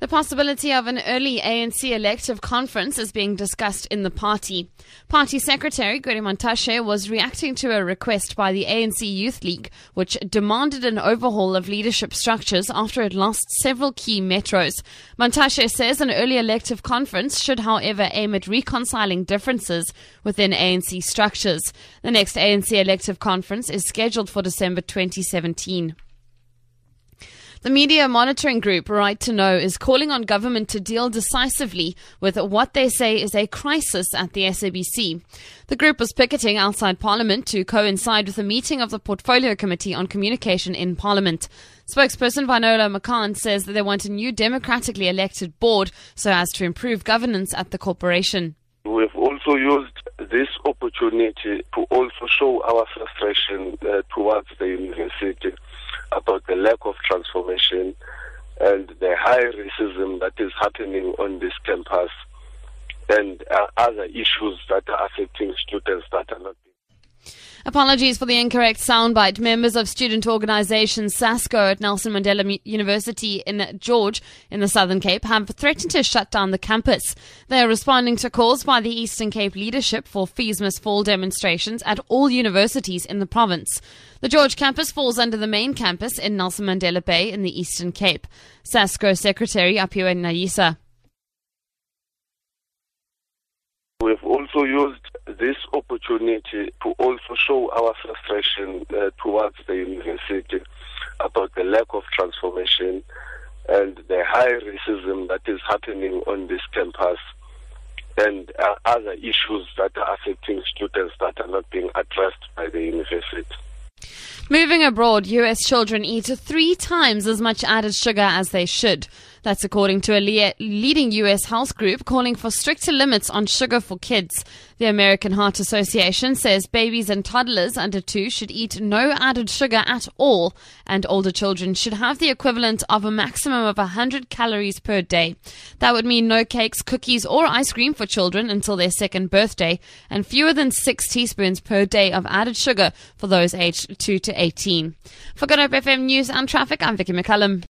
The possibility of an early ANC elective conference is being discussed in the party. Party Secretary Gwede Mantashe was reacting to a request by the ANC Youth League, which demanded an overhaul of leadership structures after it lost several key metros. Mantashe says an early elective conference should, however, aim at reconciling differences within ANC structures. The next ANC elective conference is scheduled for December 2017. The media monitoring group Right to Know is calling on government to deal decisively with what they say is a crisis at the SABC. The group was picketing outside Parliament to coincide with a meeting of the Portfolio Committee on Communication in Parliament. Spokesperson Vanola McCann says that they want a new democratically elected board so as to improve governance at the corporation. We've also used opportunity to also show our frustration uh, towards the university about the lack of transformation and the high racism that is happening on this campus and uh, other issues that are affecting students that are not Apologies for the incorrect soundbite. Members of student organisation SASCO at Nelson Mandela University in George in the Southern Cape have threatened to shut down the campus. They are responding to calls by the Eastern Cape leadership for fees must fall demonstrations at all universities in the province. The George campus falls under the main campus in Nelson Mandela Bay in the Eastern Cape. SASCO Secretary Apiwe Nayisa. We've also used this opportunity to show our frustration uh, towards the university about the lack of transformation and the high racism that is happening on this campus and uh, other issues that are affecting students that are not being addressed by the university. Moving abroad, US children eat three times as much added sugar as they should. That's according to a le- leading US health group calling for stricter limits on sugar for kids. The American Heart Association says babies and toddlers under two should eat no added sugar at all, and older children should have the equivalent of a maximum of 100 calories per day. That would mean no cakes, cookies, or ice cream for children until their second birthday, and fewer than six teaspoons per day of added sugar for those aged 2 to 18. For Good Hope FM News and Traffic, I'm Vicky McCullum.